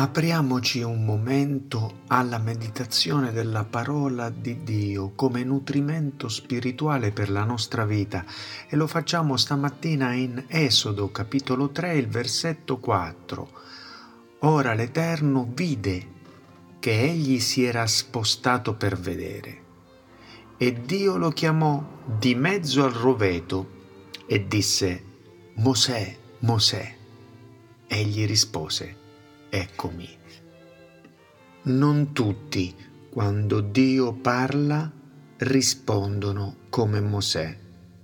Apriamoci un momento alla meditazione della parola di Dio come nutrimento spirituale per la nostra vita e lo facciamo stamattina in Esodo capitolo 3, il versetto 4. Ora l'Eterno vide che egli si era spostato per vedere e Dio lo chiamò di mezzo al roveto e disse Mosè, Mosè. Egli rispose eccomi. Non tutti, quando Dio parla, rispondono come Mosè,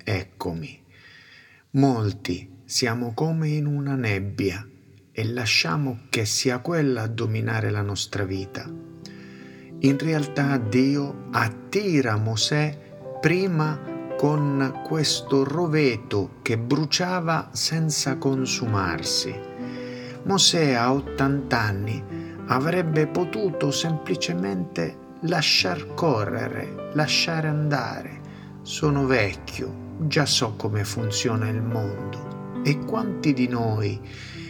eccomi. Molti siamo come in una nebbia e lasciamo che sia quella a dominare la nostra vita. In realtà Dio attira Mosè prima con questo roveto che bruciava senza consumarsi Mosè a 80 anni avrebbe potuto semplicemente lasciar correre, lasciare andare. Sono vecchio, già so come funziona il mondo. E quanti di noi,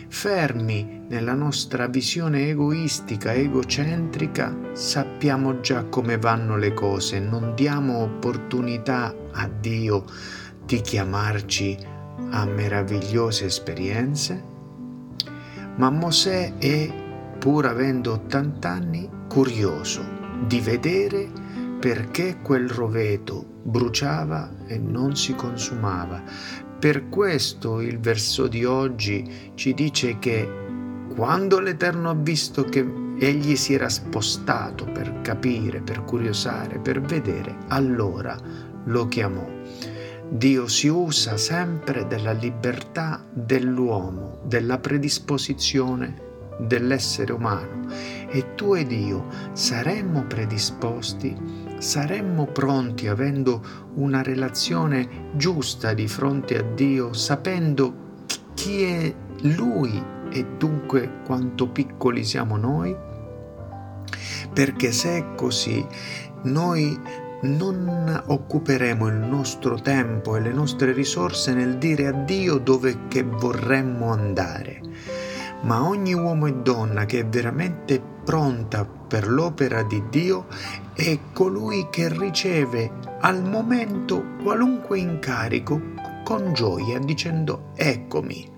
fermi nella nostra visione egoistica, egocentrica, sappiamo già come vanno le cose, non diamo opportunità a Dio di chiamarci a meravigliose esperienze? Ma Mosè è, pur avendo 80 anni, curioso di vedere perché quel roveto bruciava e non si consumava. Per questo il verso di oggi ci dice che quando l'Eterno ha visto che egli si era spostato per capire, per curiosare, per vedere, allora lo chiamò. Dio si usa sempre della libertà dell'uomo, della predisposizione dell'essere umano e tu ed io saremmo predisposti, saremmo pronti avendo una relazione giusta di fronte a Dio, sapendo chi è Lui e dunque quanto piccoli siamo noi? Perché se è così, noi non occuperemo il nostro tempo e le nostre risorse nel dire a Dio dove che vorremmo andare, ma ogni uomo e donna che è veramente pronta per l'opera di Dio è colui che riceve al momento qualunque incarico con gioia dicendo eccomi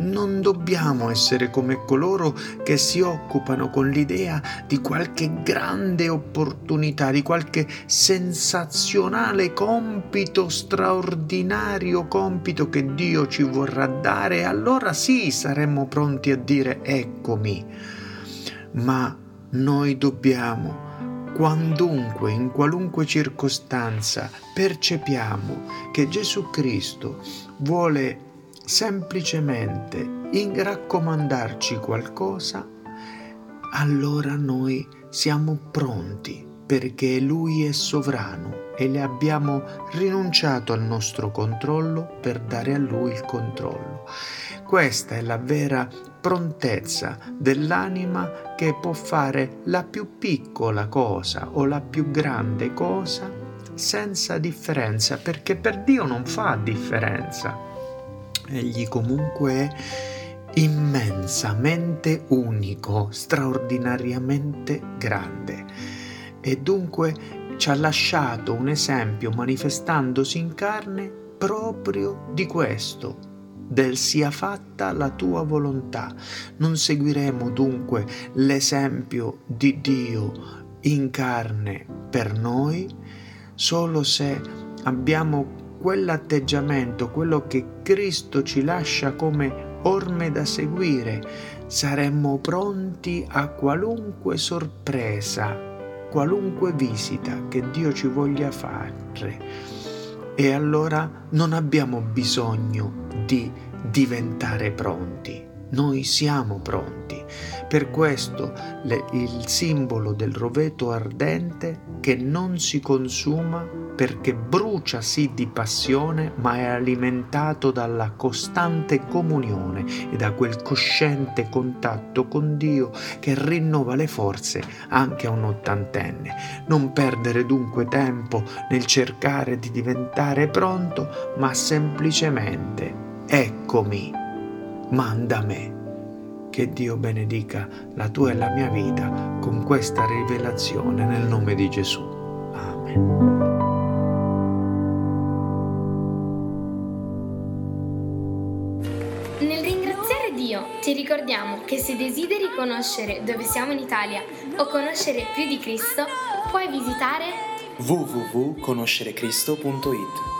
non dobbiamo essere come coloro che si occupano con l'idea di qualche grande opportunità, di qualche sensazionale compito, straordinario compito che Dio ci vorrà dare, allora sì saremmo pronti a dire eccomi. Ma noi dobbiamo quandunque, in qualunque circostanza, percepiamo che Gesù Cristo vuole semplicemente in raccomandarci qualcosa, allora noi siamo pronti perché Lui è sovrano e le abbiamo rinunciato al nostro controllo per dare a Lui il controllo. Questa è la vera prontezza dell'anima che può fare la più piccola cosa o la più grande cosa senza differenza, perché per Dio non fa differenza egli comunque è immensamente unico, straordinariamente grande e dunque ci ha lasciato un esempio manifestandosi in carne proprio di questo, del sia fatta la tua volontà. Non seguiremo dunque l'esempio di Dio in carne per noi solo se abbiamo quell'atteggiamento, quello che Cristo ci lascia come orme da seguire, saremmo pronti a qualunque sorpresa, qualunque visita che Dio ci voglia fare. E allora non abbiamo bisogno di diventare pronti, noi siamo pronti. Per questo le, il simbolo del roveto ardente che non si consuma perché brucia sì di passione, ma è alimentato dalla costante comunione e da quel cosciente contatto con Dio che rinnova le forze anche a un ottantenne. Non perdere dunque tempo nel cercare di diventare pronto, ma semplicemente eccomi, manda me. Che Dio benedica la tua e la mia vita con questa rivelazione nel nome di Gesù. Amen. Nel ringraziare Dio ti ricordiamo che se desideri conoscere dove siamo in Italia o conoscere più di Cristo, puoi visitare www.conoscerecristo.it